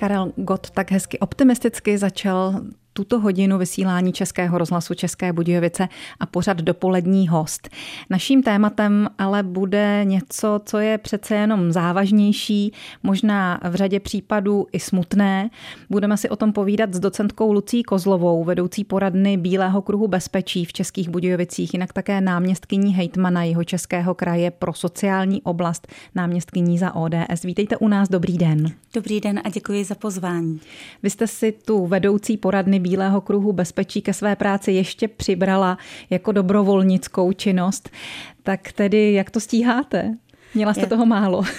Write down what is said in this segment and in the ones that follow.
Karel Gott tak hezky optimisticky začal tuto hodinu vysílání Českého rozhlasu České Budějovice a pořad dopolední host. Naším tématem ale bude něco, co je přece jenom závažnější, možná v řadě případů i smutné. Budeme si o tom povídat s docentkou Lucí Kozlovou, vedoucí poradny Bílého kruhu bezpečí v Českých Budějovicích, jinak také náměstkyní hejtmana jeho Českého kraje pro sociální oblast, náměstkyní za ODS. Vítejte u nás, dobrý den. Dobrý den a děkuji za pozvání. Vy jste si tu vedoucí poradny Bílého kruhu bezpečí ke své práci ještě přibrala jako dobrovolnickou činnost. Tak tedy jak to stíháte? Měla jste je. toho málo.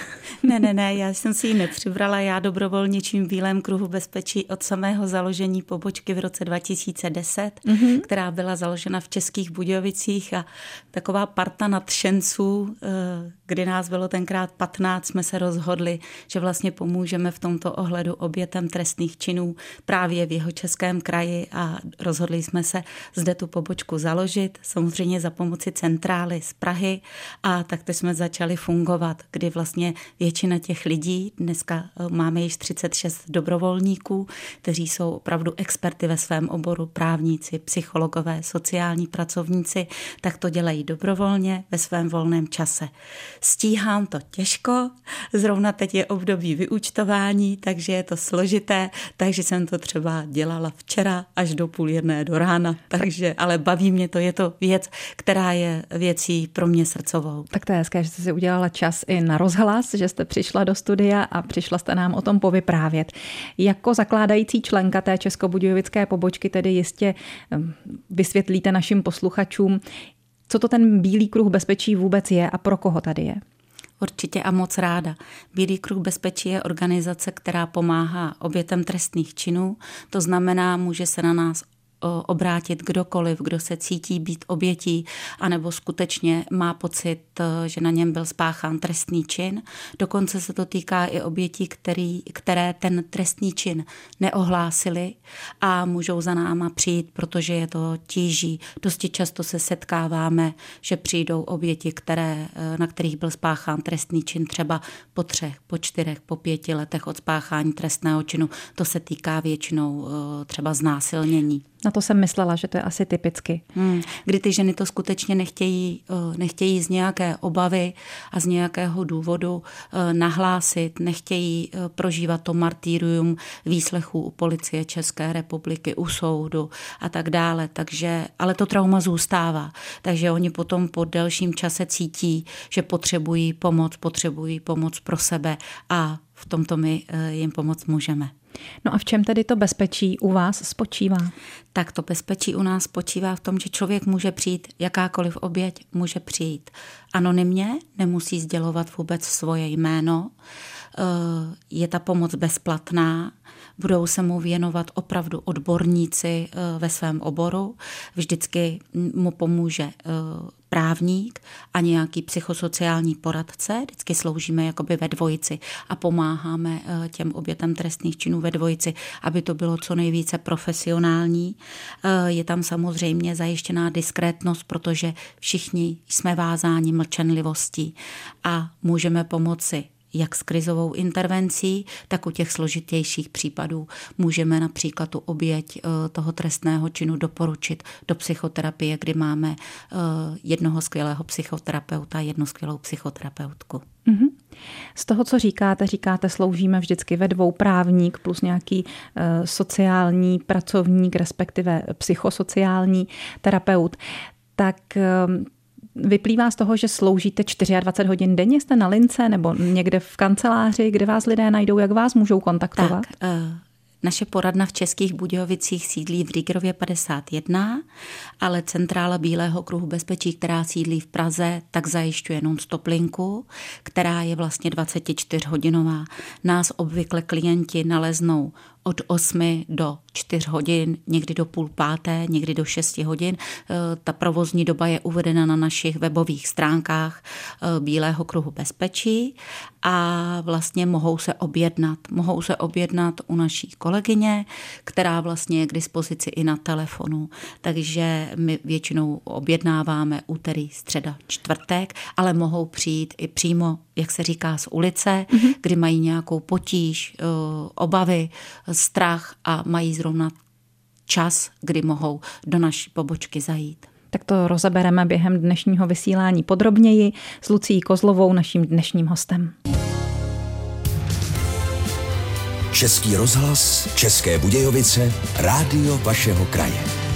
Ne, ne, ne, já jsem si ji nepřibrala. Já dobrovolničím v Bílém kruhu bezpečí od samého založení pobočky v roce 2010, mm-hmm. která byla založena v Českých Budějovicích a taková parta nadšenců, eh, kdy nás bylo tenkrát 15, jsme se rozhodli, že vlastně pomůžeme v tomto ohledu obětem trestných činů právě v jeho českém kraji a rozhodli jsme se zde tu pobočku založit, samozřejmě za pomoci centrály z Prahy a tak jsme začali fungovat, kdy vlastně většina těch lidí, dneska eh, máme již 36 dobrovolníků, kteří jsou opravdu experty ve svém oboru, právníci, psychologové, sociální pracovníci, tak to dělají dobrovolně ve svém volném čase. Stíhám to těžko, zrovna teď je období vyúčtování, takže je to složité, takže jsem to třeba dělala včera až do půl jedné do rána, takže, ale baví mě to, je to věc, která je věcí pro mě srdcovou. Tak to je hezké, že jste si udělala čas i na rozhlas, že jste přišla do studia a přišla jste nám o tom povyprávět. Jako zakládající členka té českobudějovické pobočky tedy jistě vysvětlíte našim posluchačům, co to ten Bílý kruh bezpečí vůbec je a pro koho tady je. Určitě a moc ráda. Bílý kruh bezpečí je organizace, která pomáhá obětem trestných činů. To znamená, může se na nás obrátit kdokoliv, kdo se cítí být obětí, anebo skutečně má pocit, e, že na něm byl spáchán trestný čin. Dokonce se to týká i obětí, který, které ten trestný čin neohlásili a můžou za náma přijít, protože je to tíží. Dosti často se setkáváme, že přijdou oběti, které, e, na kterých byl spáchán trestný čin třeba po třech, po čtyřech, po pěti letech od spáchání trestného činu. To se týká většinou e, třeba znásilnění. Na to jsem myslela, že to je asi typicky. Hmm. Kdy ty ženy to skutečně nechtějí, eh, nechtějí z nějaké obavy a z nějakého důvodu eh, nahlásit, nechtějí eh, prožívat to martýrium výslechů u policie České republiky, u soudu a tak dále. Takže, ale to trauma zůstává. Takže oni potom po delším čase cítí, že potřebují pomoc, potřebují pomoc pro sebe a v tomto my jim pomoct můžeme. No a v čem tedy to bezpečí u vás spočívá? Tak to bezpečí u nás spočívá v tom, že člověk může přijít, jakákoliv oběť může přijít. Anonymně, nemusí sdělovat vůbec svoje jméno, eh, je ta pomoc bezplatná, budou se mu věnovat opravdu odborníci eh, ve svém oboru, vždycky mu pomůže eh, právník a nějaký psychosociální poradce. Vždycky sloužíme jakoby ve dvojici a pomáháme eh, těm obětem trestných činů ve dvojici, aby to bylo co nejvíce profesionální. Je tam samozřejmě zajištěná diskrétnost, protože všichni jsme vázáni mlčenlivostí a můžeme pomoci jak s krizovou intervencí, tak u těch složitějších případů můžeme například tu oběť eh, toho trestného činu doporučit do psychoterapie, kdy máme eh, jednoho skvělého psychoterapeuta jednu skvělou psychoterapeutku. Mm-hmm. Z toho, co říkáte, říkáte, sloužíme vždycky ve dvou právník plus nějaký uh, sociální pracovník, respektive psychosociální terapeut. Tak Vyplývá z toho, že sloužíte 24 hodin denně, jste na lince nebo někde v kanceláři, kde vás lidé najdou, jak vás můžou kontaktovat? Tak, uh... Naše poradna v Českých Budějovicích sídlí v Rígerově 51, ale centrála Bílého kruhu bezpečí, která sídlí v Praze, tak zajišťuje non-stop linku, která je vlastně 24 hodinová. Nás obvykle klienti naleznou od 8 do 4 hodin, někdy do půl páté, někdy do 6 hodin. Eh, ta provozní doba je uvedena na našich webových stránkách eh, Bílého kruhu bezpečí a vlastně mohou se objednat. Mohou se objednat u naší kolegyně, která vlastně je k dispozici i na telefonu. Takže my většinou objednáváme úterý, středa, čtvrtek, ale mohou přijít i přímo jak se říká, z ulice, mm-hmm. kdy mají nějakou potíž, eh, obavy, strach a mají zrovna čas, kdy mohou do naší pobočky zajít. Tak to rozebereme během dnešního vysílání podrobněji s Lucí Kozlovou, naším dnešním hostem. Český rozhlas, České Budějovice, rádio vašeho kraje.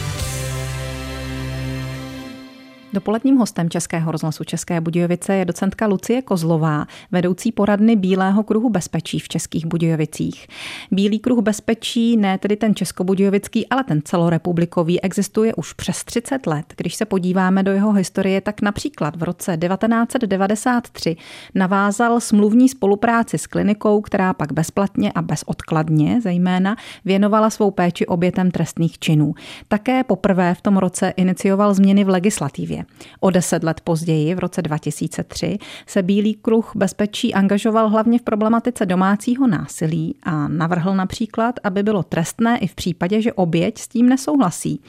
Dopoledním hostem Českého rozhlasu České Budějovice je docentka Lucie Kozlová, vedoucí poradny Bílého kruhu bezpečí v Českých Budějovicích. Bílý kruh bezpečí, ne tedy ten českobudějovický, ale ten celorepublikový, existuje už přes 30 let. Když se podíváme do jeho historie, tak například v roce 1993 navázal smluvní spolupráci s klinikou, která pak bezplatně a bezodkladně zejména věnovala svou péči obětem trestných činů. Také poprvé v tom roce inicioval změny v legislativě. O deset let později, v roce 2003, se Bílý kruh bezpečí angažoval hlavně v problematice domácího násilí a navrhl například, aby bylo trestné i v případě, že oběť s tím nesouhlasí.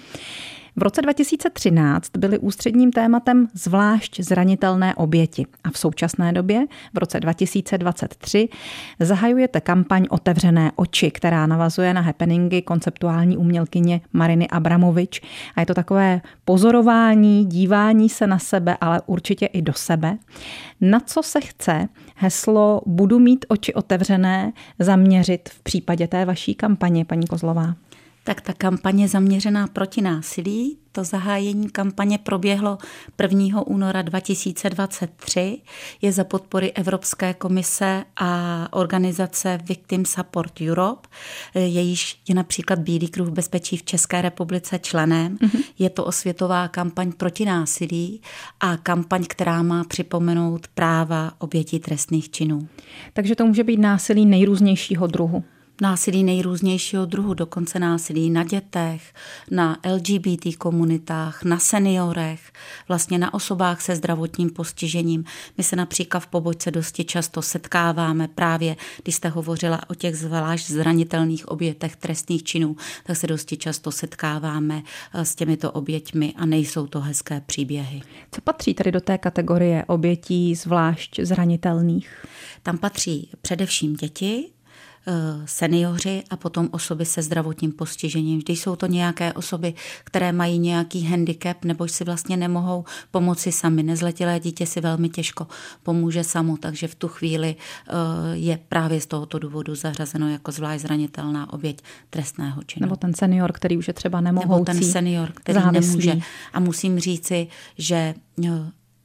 V roce 2013 byly ústředním tématem zvlášť zranitelné oběti a v současné době, v roce 2023, zahajujete kampaň Otevřené oči, která navazuje na happeningy konceptuální umělkyně Mariny Abramovič a je to takové pozorování, dívání se na sebe, ale určitě i do sebe. Na co se chce heslo Budu mít oči otevřené zaměřit v případě té vaší kampaně, paní Kozlová? Tak ta kampaně zaměřená proti násilí, to zahájení kampaně proběhlo 1. února 2023, je za podpory Evropské komise a organizace Victim Support Europe, jejíž je například Bílý kruh bezpečí v České republice členem. Mm-hmm. Je to osvětová kampaň proti násilí a kampaň, která má připomenout práva obětí trestných činů. Takže to může být násilí nejrůznějšího druhu násilí nejrůznějšího druhu, dokonce násilí na dětech, na LGBT komunitách, na seniorech, vlastně na osobách se zdravotním postižením. My se například v pobočce dosti často setkáváme právě, když jste hovořila o těch zvlášť zranitelných obětech trestných činů, tak se dosti často setkáváme eh, s těmito oběťmi a nejsou to hezké příběhy. Co patří tedy do té kategorie obětí zvlášť zranitelných? Tam patří především děti, seniori a potom osoby se zdravotním postižením. Vždy jsou to nějaké osoby, které mají nějaký handicap nebo si vlastně nemohou pomoci sami. Nezletilé dítě si velmi těžko pomůže samo, takže v tu chvíli eh, je právě z tohoto důvodu zařazeno jako zvlášť zranitelná oběť trestného činu. Nebo ten senior, který už je třeba nemohoucí. Nebo ten senior, který závislý. nemůže. A musím říci, že eh,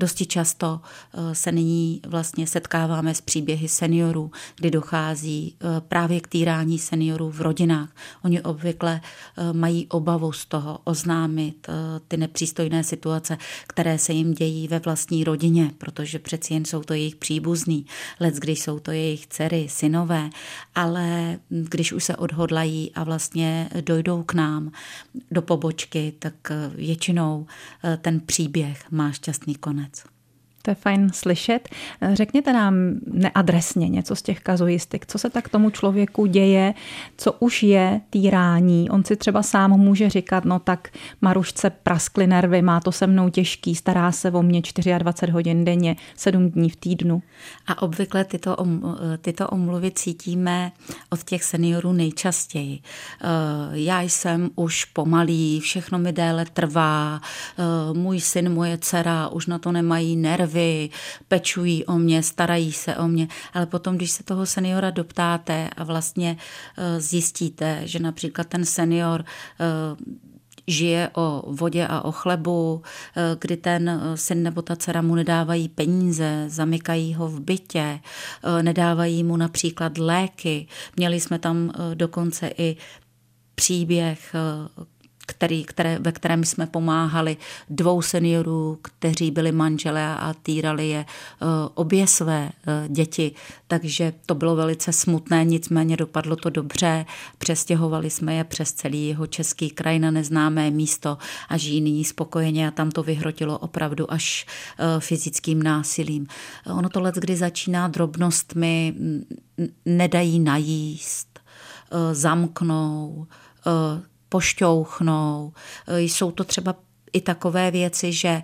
Dosti často eh, se nyní vlastně setkáváme s příběhy seniorů, kdy dochází eh, právě k týrání seniorů v rodinách. Oni obvykle eh, mají obavu z toho oznámit ty nepřístojné situace, které se jim dějí ve vlastní rodině, protože přeci jen jsou to jejich příbuzní, let když jsou to jejich dcery, synové, ale když už se odhodlají a vlastně dojdou k nám do pobočky, tak většinou ten příběh má šťastný konec. Herz. To je fajn slyšet. Řekněte nám neadresně něco z těch kazuistik. Co se tak tomu člověku děje, co už je týrání. On si třeba sám může říkat, no tak Marušce praskly nervy, má to se mnou těžký, stará se o mě 24 hodin denně, 7 dní v týdnu. A obvykle tyto, tyto omluvy cítíme od těch seniorů nejčastěji. Eh, já jsem už pomalý, všechno mi déle trvá, eh, můj syn, moje dcera už na to nemají nervy, nervy, pečují o mě, starají se o mě, ale potom, když se toho seniora doptáte a vlastně eh, zjistíte, že například ten senior eh, žije o vodě a o chlebu, eh, kdy ten syn nebo ta dcera mu nedávají peníze, zamykají ho v bytě, nedávají mu například léky. Měli jsme tam dokonce i příběh který, které, ve kterém jsme pomáhali dvou seniorů, kteří byli manželé a týrali je eh, obě své eh, děti. Takže to bylo velice smutné, nicméně dopadlo to dobře. Přestěhovali jsme je přes celý jeho český kraj na neznámé místo a žijí nyní spokojeně a tam to vyhrotilo opravdu až eh, fyzickým násilím. Ono to let, kdy začíná drobnostmi, nedají najíst, zamknou, pošťouchnou. E, jsou to třeba i takové věci, že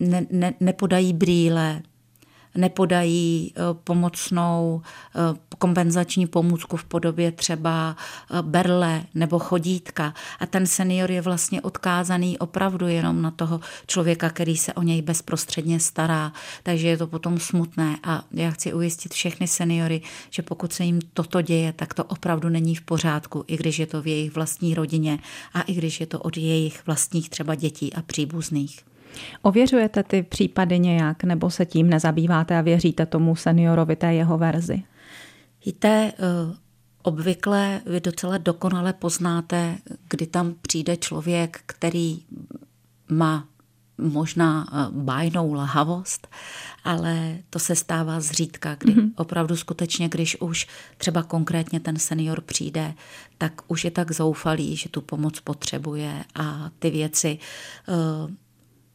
ne, ne, nepodají brýle, nepodají eh, pomocnou eh, kompenzační pomůcku v podobě třeba eh, berle nebo chodítka. A ten senior je vlastně odkázaný opravdu jenom na toho člověka, který se o něj bezprostředně stará. Takže je to potom smutné. A já chci ujistit všechny seniory, že pokud se jim toto děje, tak to opravdu není v pořádku, i když je to v jejich vlastní rodině a i když je to od jejich vlastních třeba dětí a příbuzných. Ověřujete ty případy nějak, nebo se tím nezabýváte a věříte tomu seniorovi té jeho verzi? Víte, eh, obvykle vy docela dokonale poznáte, kdy tam přijde člověk, který má možná eh, bájnou lahavost, ale to se stává zřídka, kdy mm-hmm. opravdu skutečně, když už třeba konkrétně ten senior přijde, tak už je tak zoufalý, že tu pomoc potřebuje a ty věci uh,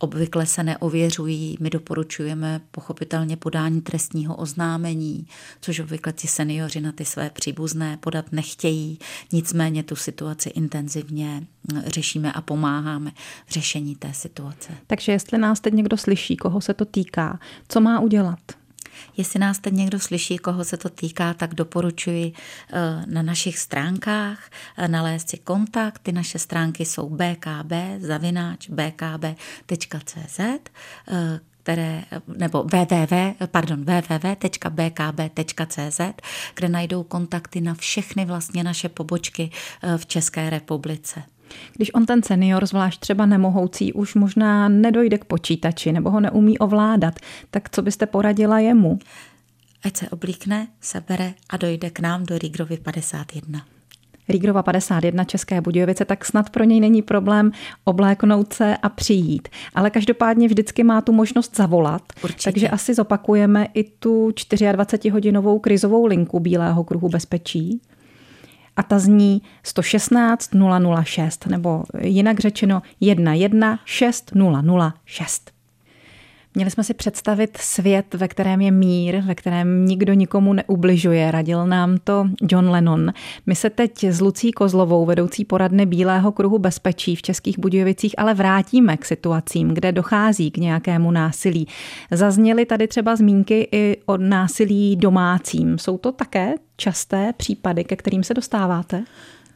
obvykle se neověřují. My doporučujeme pochopitelně podání trestního oznámení, což obvykle ti seniori na ty své příbuzné podat nechtějí. Nicméně tu situaci intenzivně řešíme a pomáháme v řešení té situace. Takže jestli nás teď někdo slyší, koho se to týká, co má udělat? Jestli nás teď někdo slyší, koho se to týká, tak doporučuji eh, na našich stránkách eh, nalézt si kontakt. Ty naše stránky jsou bkb, zavináč, bkb.cz, eh, které, nebo www, pardon, www.bkb.cz, kde najdou kontakty na všechny vlastně naše pobočky v České republice. Když on ten senior, zvlášť třeba nemohoucí, už možná nedojde k počítači nebo ho neumí ovládat, tak co byste poradila jemu? Ať se oblíkne, sebere a dojde k nám do Rígrovy 51. Rígrova 51 České Budějovice, tak snad pro něj není problém obléknout se a přijít. Ale každopádně vždycky má tu možnost zavolat. Určitě. Takže asi zopakujeme i tu 24-hodinovou krizovou linku Bílého kruhu bezpečí a ta zní 116 006, nebo jinak řečeno 116 006. Měli jsme si představit svět, ve kterém je mír, ve kterém nikdo nikomu neubližuje. Radil nám to John Lennon. My se teď s Lucí Kozlovou, vedoucí poradny Bílého kruhu bezpečí v Českých Budějovicích, ale vrátíme k situacím, kde dochází k nějakému násilí. Zazněly tady třeba zmínky i o násilí domácím. Jsou to také časté případy, ke kterým se dostáváte?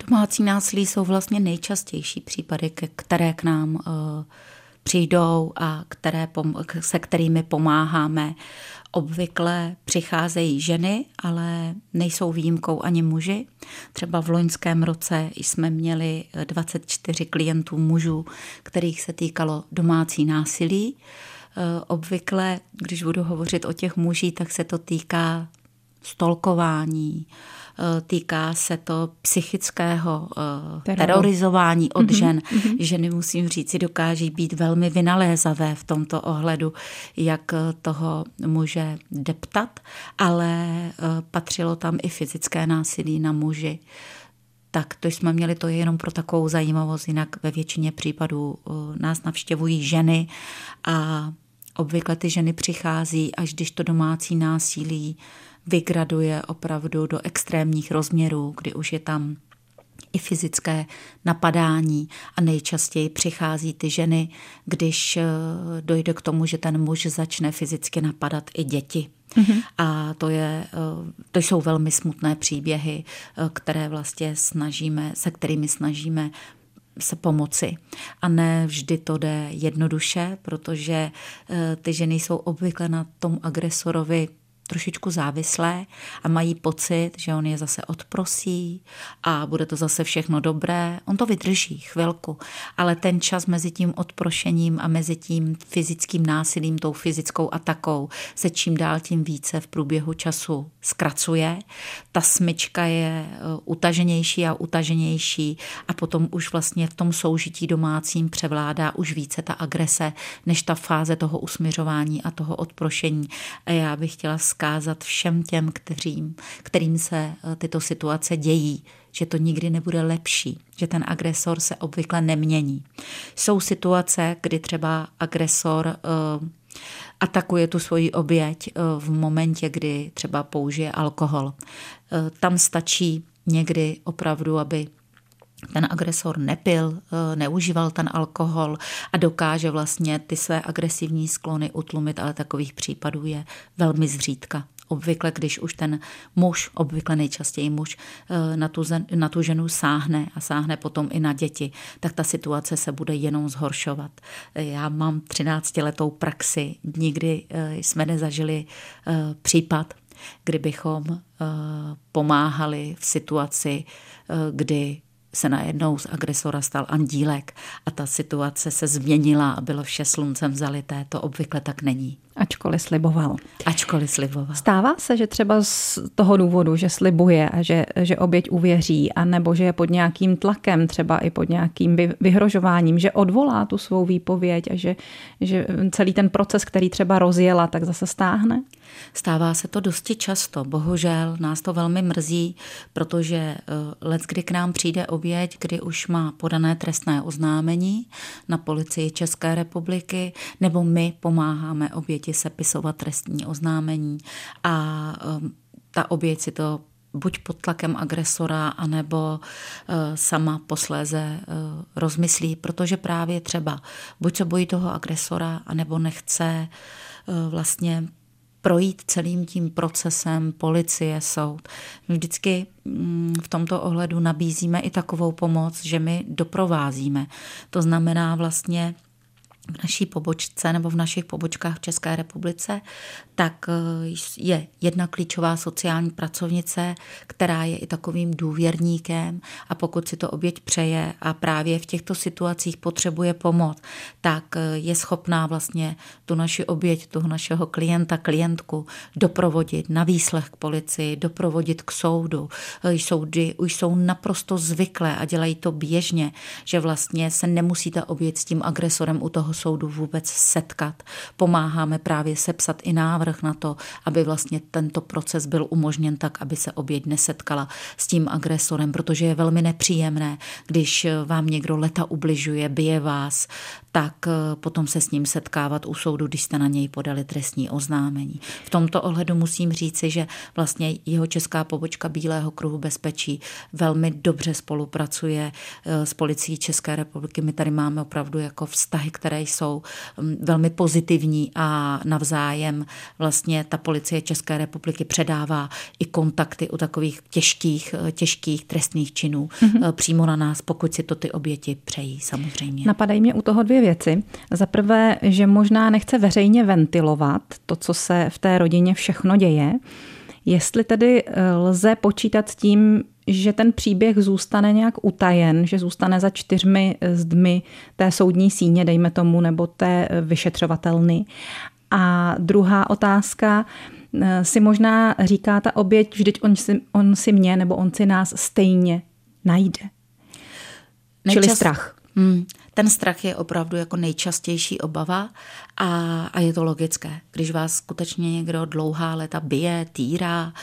Domácí násilí jsou vlastně nejčastější případy, které k nám uh přijdou a které, se kterými pomáháme. Obvykle přicházejí ženy, ale nejsou výjimkou ani muži. Třeba v loňském roce jsme měli 24 klientů mužů, kterých se týkalo domácí násilí. Obvykle, když budu hovořit o těch mužích, tak se to týká stolkování, týká se to psychického eh, terorizování od mm-hmm. žen. Mm-hmm. Ženy, musím říci, dokáží být velmi vynalézavé v tomto ohledu, jak eh, toho muže deptat, ale patřilo tam i fyzické násilí na muži tak to jsme měli, to je jenom pro takovou zajímavost, jinak ve většině případů nás navštěvují ženy a obvykle ty ženy přichází, až když to domácí násilí vygraduje opravdu do extrémních rozměrů, kdy už je tam i fyzické napadání a nejčastěji přichází ty ženy, když eh, dojde k tomu, že ten muž začne fyzicky napadat i děti. Mm-hmm. A to, je, eh, to jsou velmi smutné příběhy, eh, které vlastně snažíme, se kterými snažíme se pomoci. A ne vždy to jde jednoduše, protože ty ženy jsou obvykle na tom agresorovi trošičku závislé a mají pocit, že on je zase odprosí a bude to zase všechno dobré. On to vydrží chvilku, ale ten čas mezi tím odprošením a mezi tím fyzickým násilím, tou fyzickou atakou se čím dál tím více v průběhu času zkracuje. Ta smyčka je eh, utaženější a utaženější a potom už vlastně v tom soužití domácím převládá už více ta agrese, než ta fáze toho usměřování a toho odprošení. A já bych chtěla vzkázat všem těm, kterým, kterým se eh, tyto situace dějí, že to nikdy nebude lepší, že ten agresor se obvykle nemění. Jsou situace, kdy třeba agresor uh, atakuje tu svoji oběť uh, v momentě, kdy třeba použije alkohol. Tam stačí někdy opravdu, aby ten agresor nepil, eh, neužíval ten alkohol a dokáže vlastně ty své agresivní sklony utlumit, ale takových případů je velmi zřídka. Obvykle, když už ten muž, obvykle nejčastěji muž, eh, na tu, na tu ženu sáhne a sáhne potom i na děti, tak ta situace se bude jenom zhoršovat. Já mám 13-letou praxi, nikdy eh, jsme nezažili případ, kdybychom pomáhali v situaci, kdy se najednou z agresora stal andílek a ta situace se změnila a bylo vše sluncem zalité. To obvykle tak není. Ačkoliv sliboval. Ačkoliv sliboval. Stává se, že třeba z toho důvodu, že slibuje a že, že oběť uvěří, anebo že je pod nějakým tlakem, třeba i pod nějakým vyhrožováním, že odvolá tu svou výpověď a že, že celý ten proces, který třeba rozjela, tak zase stáhne? Stává se to dosti často. Bohužel nás to velmi mrzí, protože eh, let, kdy k nám přijde oběť, kdy už má podané trestné oznámení na policii České republiky, nebo my pomáháme oběti sepisovat trestní oznámení a eh, ta oběť si to buď pod tlakem agresora, anebo eh, sama posléze rozmyslí, protože právě třeba buď se bojí toho agresora, anebo nechce vlastně projít celým tím procesem policie, soud. My vždycky mm, v tomto ohledu nabízíme i takovou pomoc, že my doprovázíme. To znamená vlastně v naší pobočce nebo v našich pobočkách v České republice, tak eh, je jedna klíčová sociální pracovnice, která je i takovým důvěrníkem a pokud si to oběť přeje a právě v těchto situacích potřebuje pomoc, tak eh, je schopná vlastně tu naši oběť, tu našeho klienta, klientku doprovodit na výslech k policii, doprovodit k soudu. Eh, soudy už jsou naprosto zvyklé a dělají to běžně, že vlastně se nemusí ta oběť s tím agresorem u toho soudu vůbec setkat. Pomáháme právě sepsat i návrh na to, aby vlastně tento proces byl umožněn tak, aby se oběť nesetkala s tím agresorem, protože je velmi nepříjemné, když vám někdo leta ubližuje, bije vás, tak eh, potom se s ním setkávat u soudu, když jste na něj podali trestní oznámení. V tomto ohledu musím říci, že vlastně jeho česká pobočka Bílého kruhu bezpečí velmi dobře spolupracuje eh, s policií České republiky. My tady máme opravdu jako vztahy, které jsou mm, velmi pozitivní a navzájem vlastně ta policie České republiky předává i kontakty u takových těžkých, eh, těžkých trestných činů mm-hmm. přímo na nás, pokud si to ty oběti přejí samozřejmě. Napadají mě u toho dvě věci. Za prvé, že možná nechce veřejně ventilovat to, co se v té rodině všechno děje. Jestli tedy eh, lze počítat s tím, že ten příběh zůstane nějak utajen, že zůstane za čtyřmi zdmi té soudní síně, dejme tomu, nebo té eh, vyšetřovatelny. A druhá otázka, eh, si možná říká ta oběť, vždyť on si, on si mě nebo on si nás stejně najde. Nejčas... Čili strach. Hmm. Ten strach je opravdu jako nejčastější obava a, a je to logické. Když vás skutečně někdo dlouhá léta bije, týrá,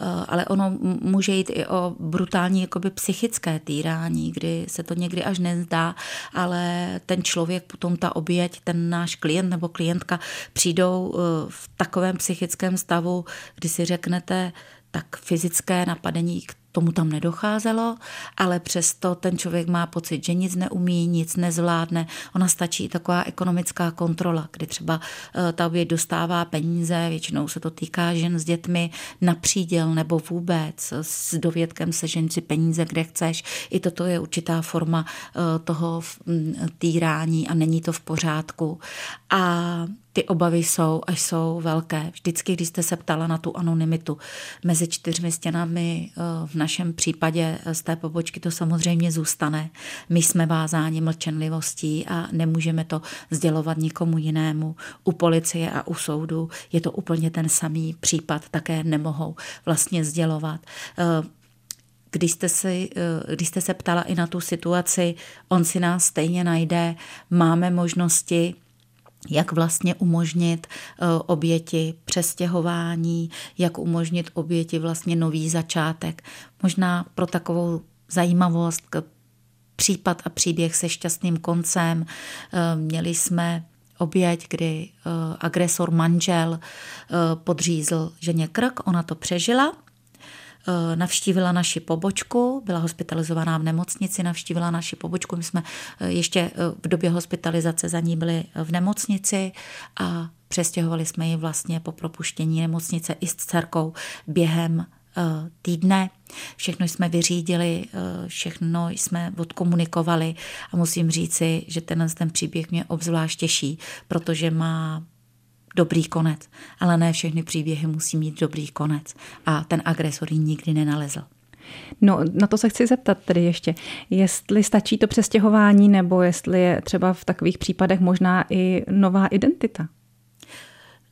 eh, ale ono může jít i o brutální jakoby psychické týrání, kdy se to někdy až nezdá, ale ten člověk, potom ta oběť, ten náš klient nebo klientka přijdou eh, v takovém psychickém stavu, kdy si řeknete, tak fyzické napadení, tomu tam nedocházelo, ale přesto ten člověk má pocit, že nic neumí, nic nezvládne. Ona stačí taková ekonomická kontrola, kdy třeba eh, ta oběť dostává peníze, většinou se to týká žen s dětmi na příděl nebo vůbec s dovědkem sežen si peníze, kde chceš. I toto je určitá forma eh, toho týrání a není to v pořádku. A ty obavy jsou a jsou velké. Vždycky, když jste se ptala na tu anonymitu mezi čtyřmi stěnami, eh, v našem případě z té pobočky to samozřejmě zůstane. My jsme vázáni mlčenlivostí a nemůžeme to sdělovat nikomu jinému. U policie a u soudu je to úplně ten samý případ, také nemohou vlastně sdělovat eh, když jste, si, eh, když jste se ptala i na tu situaci, on si nás stejně najde, máme možnosti jak vlastně umožnit eh, oběti přestěhování, jak umožnit oběti vlastně nový začátek. Možná pro takovou zajímavost, případ a příběh se šťastným koncem. Eh, měli jsme oběť, kdy eh, agresor manžel podřízl ženě krk, ona to přežila, navštívila naši pobočku, byla hospitalizovaná v nemocnici, navštívila naši pobočku. My jsme eh, ještě v době hospitalizace za ní byli v nemocnici a přestěhovali jsme ji vlastně po propuštění nemocnice i s dcerkou během týdne. Všechno jsme vyřídili, všechno jsme odkomunikovali a musím říci, že tenhle ten příběh mě obzvlášť těší, protože má dobrý konec. Ale ne všechny příběhy musí mít dobrý konec. A ten agresor ji nikdy nenalezl. No, na to se chci zeptat tedy ještě, jestli stačí to přestěhování, nebo jestli je třeba v takových případech možná i nová identita.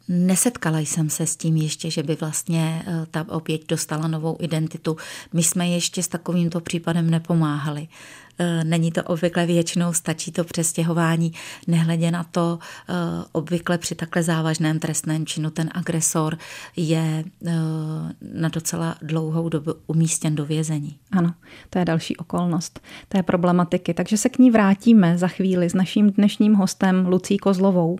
Nesetkala jsem se s tím ještě, že by vlastně eh, ta oběť dostala novou identitu. My jsme ještě s takovýmto případem nepomáhali. Eh, není to obvykle většinou, stačí to přestěhování. Nehledě na to, eh, obvykle při takhle závažném trestném činu ten agresor je na docela dlouhou dobu umístěn do vězení. Ano, to je další okolnost té problematiky. Takže se k ní vrátíme za chvíli s naším dnešním hostem Lucí Kozlovou.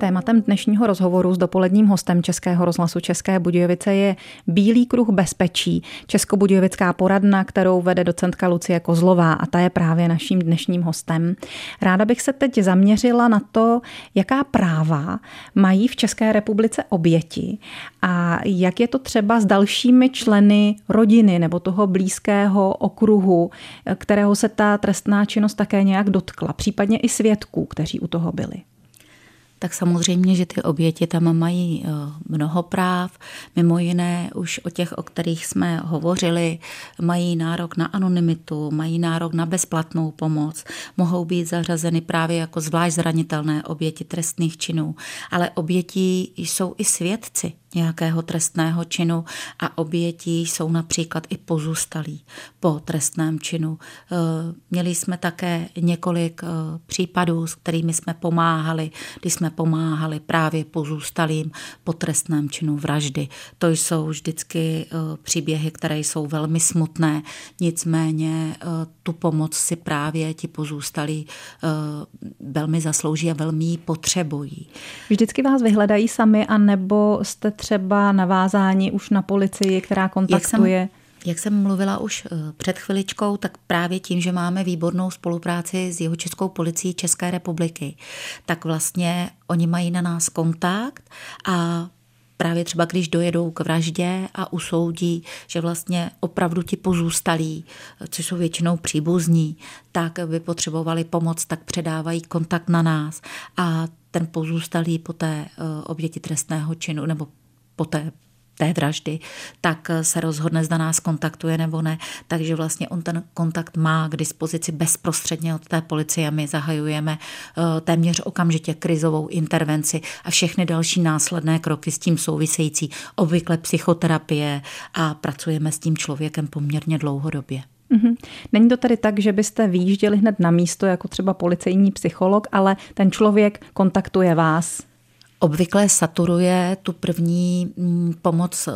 Tématem dnešního rozhovoru s dopoledním hostem Českého rozhlasu České Budějovice je Bílý kruh bezpečí, Českobudějovická poradna, kterou vede docentka Lucie Kozlová a ta je právě naším dnešním hostem. Ráda bych se teď zaměřila na to, jaká práva mají v České republice oběti a jak je to třeba s dalšími členy rodiny nebo toho blízkého okruhu, kterého se ta trestná činnost také nějak dotkla, případně i svědků, kteří u toho byli tak samozřejmě, že ty oběti tam mají eh, mnoho práv. Mimo jiné už o těch, o kterých jsme hovořili, mají nárok na anonymitu, mají nárok na bezplatnou pomoc, mohou být zařazeny právě jako zvlášť zranitelné oběti trestných činů. Ale obětí jsou i svědci nějakého trestného činu a obětí jsou například i pozůstalí po trestném činu. Eh, měli jsme také několik eh, případů, s kterými jsme pomáhali, kdy jsme pomáhali právě pozůstalým po trestném činu vraždy. To jsou vždycky eh, příběhy, které jsou velmi smutné, nicméně tu pomoc si právě ti pozůstalí velmi zaslouží a velmi ji potřebují. Vždycky vás vyhledají sami, anebo jste třeba navázání už na policii, která kontaktuje? Jak jsem, jak jsem mluvila už eh, před chviličkou, tak právě tím, že máme výbornou spolupráci s jeho českou policií České republiky, tak vlastně oni mají na nás kontakt a právě třeba když dojedou k vraždě a usoudí, že vlastně opravdu ti pozůstalí, což jsou většinou příbuzní, tak by potřebovali pomoc, tak předávají kontakt na nás a ten pozůstalý po té eh, oběti trestného činu nebo po té té vraždy, tak se rozhodne, zda nás kontaktuje nebo ne. Takže vlastně on ten kontakt má k dispozici bezprostředně od té policie a my zahajujeme eh, téměř okamžitě krizovou intervenci a všechny další následné kroky s tím související, obvykle psychoterapie a pracujeme s tím člověkem poměrně dlouhodobě. Mm-hmm. Není to tedy tak, že byste vyjížděli hned na místo jako třeba policejní psycholog, ale ten člověk kontaktuje vás Obvykle saturuje tu první mm, pomoc eh,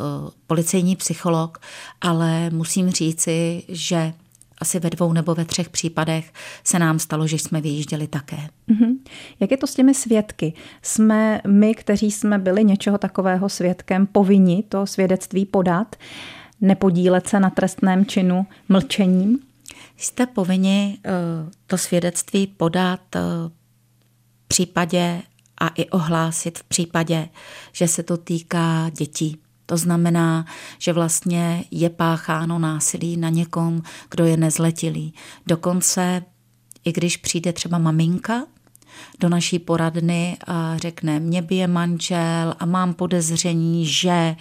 policejní psycholog, ale musím říci, že asi ve dvou nebo ve třech případech se nám stalo, že jsme vyjížděli také. Mm-hmm. Jak je to s těmi svědky? Jsme my, kteří jsme byli něčeho takového svědkem, povinni to svědectví podat, nepodílet se na trestném činu mlčením? Jste povinni eh, to svědectví podat eh, v případě a i ohlásit v případě, že se to týká dětí. To znamená, že vlastně je pácháno násilí na někom, kdo je nezletilý. Dokonce, i když přijde třeba maminka do naší poradny a řekne, mě bije manžel a mám podezření, že eh,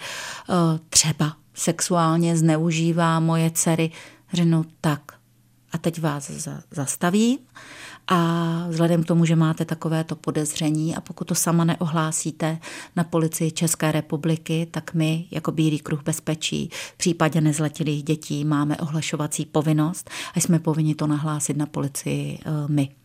třeba sexuálně zneužívá moje dcery, řeknu tak. A teď vás zastavím a vzhledem k tomu, že máte takovéto podezření a pokud to sama neohlásíte na policii České republiky, tak my jako Bílý kruh bezpečí v případě nezletilých dětí máme ohlašovací povinnost a jsme povinni to nahlásit na policii eh, my.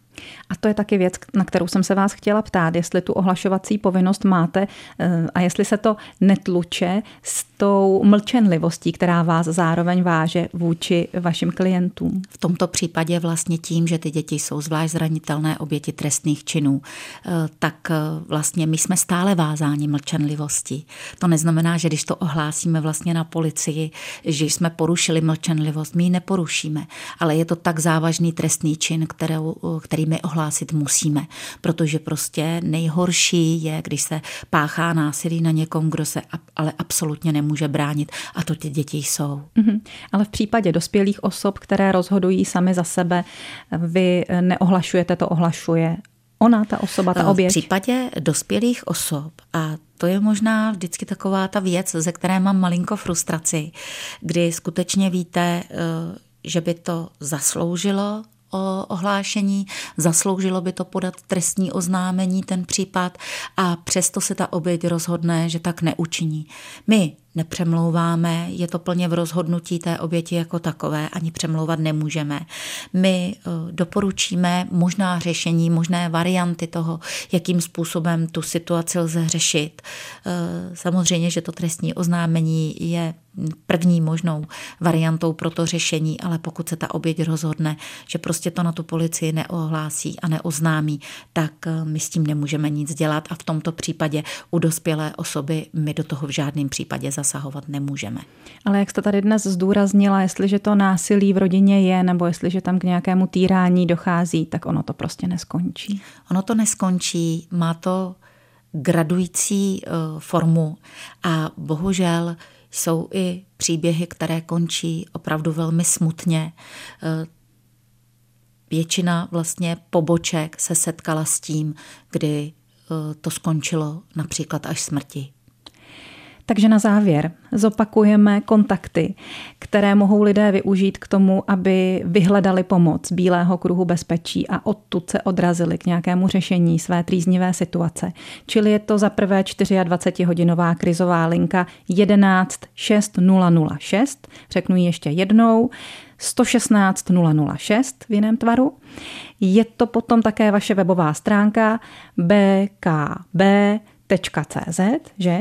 A to je taky věc, na kterou jsem se vás chtěla ptát, jestli tu ohlašovací povinnost máte eh, a jestli se to netluče s tou mlčenlivostí, která vás zároveň váže vůči vašim klientům. V tomto případě vlastně tím, že ty děti jsou zvlášť zranitelné oběti trestných činů, eh, tak eh, vlastně my jsme stále vázáni mlčenlivostí. To neznamená, že když to ohlásíme vlastně na policii, že jsme porušili mlčenlivost, my ji neporušíme, ale je to tak závažný trestný čin, kterou, který my ohlásit musíme, protože prostě nejhorší je, když se páchá násilí na někom, kdo se ale absolutně nemůže bránit a to ty děti jsou. Mm-hmm. Ale v případě dospělých osob, které rozhodují sami za sebe, vy neohlašujete, to ohlašuje ona, ta osoba, ta oběť? V případě dospělých osob a to je možná vždycky taková ta věc, ze které mám malinko frustraci, kdy skutečně víte, eh, že by to zasloužilo o ohlášení, zasloužilo by to podat trestní oznámení ten případ a přesto se ta oběť rozhodne, že tak neučiní. My nepřemlouváme, je to plně v rozhodnutí té oběti jako takové, ani přemlouvat nemůžeme. My eh, doporučíme možná řešení, možné varianty toho, jakým způsobem tu situaci lze řešit. Eh, samozřejmě, že to trestní oznámení je první možnou variantou pro to řešení, ale pokud se ta oběť rozhodne, že prostě to na tu policii neohlásí a neoznámí, tak eh, my s tím nemůžeme nic dělat a v tomto případě u dospělé osoby my do toho v žádném případě zasahovat nemůžeme. Ale jak jste tady dnes zdůraznila, jestliže to násilí v rodině je, nebo jestliže tam k nějakému týrání dochází, tak ono to prostě neskončí. Ono to neskončí, má to gradující uh, formu a bohužel jsou i příběhy, které končí opravdu velmi smutně. Uh, většina vlastně poboček se setkala s tím, kdy uh, to skončilo například až smrti. Takže na závěr zopakujeme kontakty, které mohou lidé využít k tomu, aby vyhledali pomoc Bílého kruhu bezpečí a odtud se odrazili k nějakému řešení své trýznivé situace. Čili je to za prvé 24-hodinová krizová linka 11 6006, řeknu ji ještě jednou, 116 006 v jiném tvaru. Je to potom také vaše webová stránka bkb.cz, že?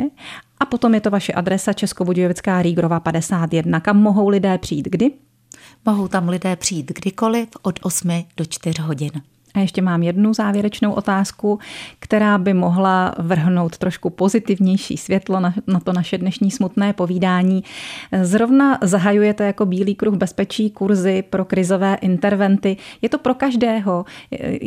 A potom je to vaše adresa Českobudějovická Rígrova 51. Kam mohou lidé přijít kdy? Mohou tam lidé přijít kdykoliv od 8 do 4 hodin. A ještě mám jednu závěrečnou otázku, která by mohla vrhnout trošku pozitivnější světlo na, na to naše dnešní smutné povídání. Zrovna zahajujete jako Bílý kruh bezpečí kurzy pro krizové interventy. Je to pro každého.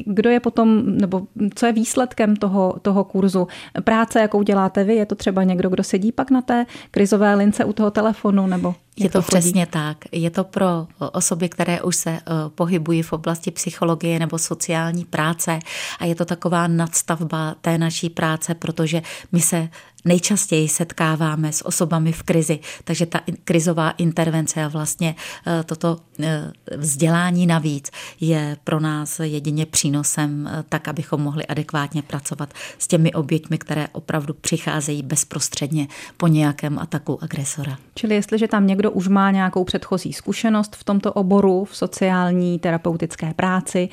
Kdo je potom, nebo co je výsledkem toho, toho kurzu? Práce, jakou děláte vy, je to třeba někdo, kdo sedí pak na té krizové lince u toho telefonu, nebo je to, to přesně tak. Je to pro osoby, které už se eh, pohybují v oblasti psychologie nebo sociální práce a je to taková nadstavba té naší práce, protože my se nejčastěji setkáváme s osobami v krizi, takže ta krizová intervence a vlastně eh, toto eh, vzdělání navíc je pro nás jedině přínosem, eh, tak abychom mohli adekvátně pracovat s těmi oběťmi, které opravdu přicházejí bezprostředně po nějakém ataku agresora. Čili jestliže tam někdo už má nějakou předchozí zkušenost v tomto oboru, v sociální terapeutické práci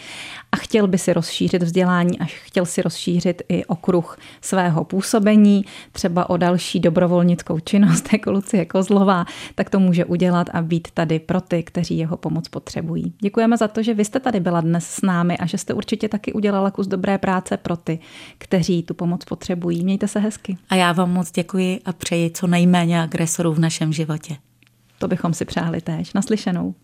a chtěl by si rozšířit vzdělání a chtěl si rozšířit i okruh svého působení, třeba o další dobrovolnickou činnost jako Lucie Kozlová, tak to může udělat a být tady pro ty, kteří jeho pomoc potřebují. Děkujeme za to, že vy jste tady byla dnes s námi a že jste určitě taky udělala kus dobré práce pro ty, kteří tu pomoc potřebují. Mějte se hezky. A já vám moc děkuji a přeji co nejméně agresorů v našem životě. To bychom si přáli též. Naslyšenou.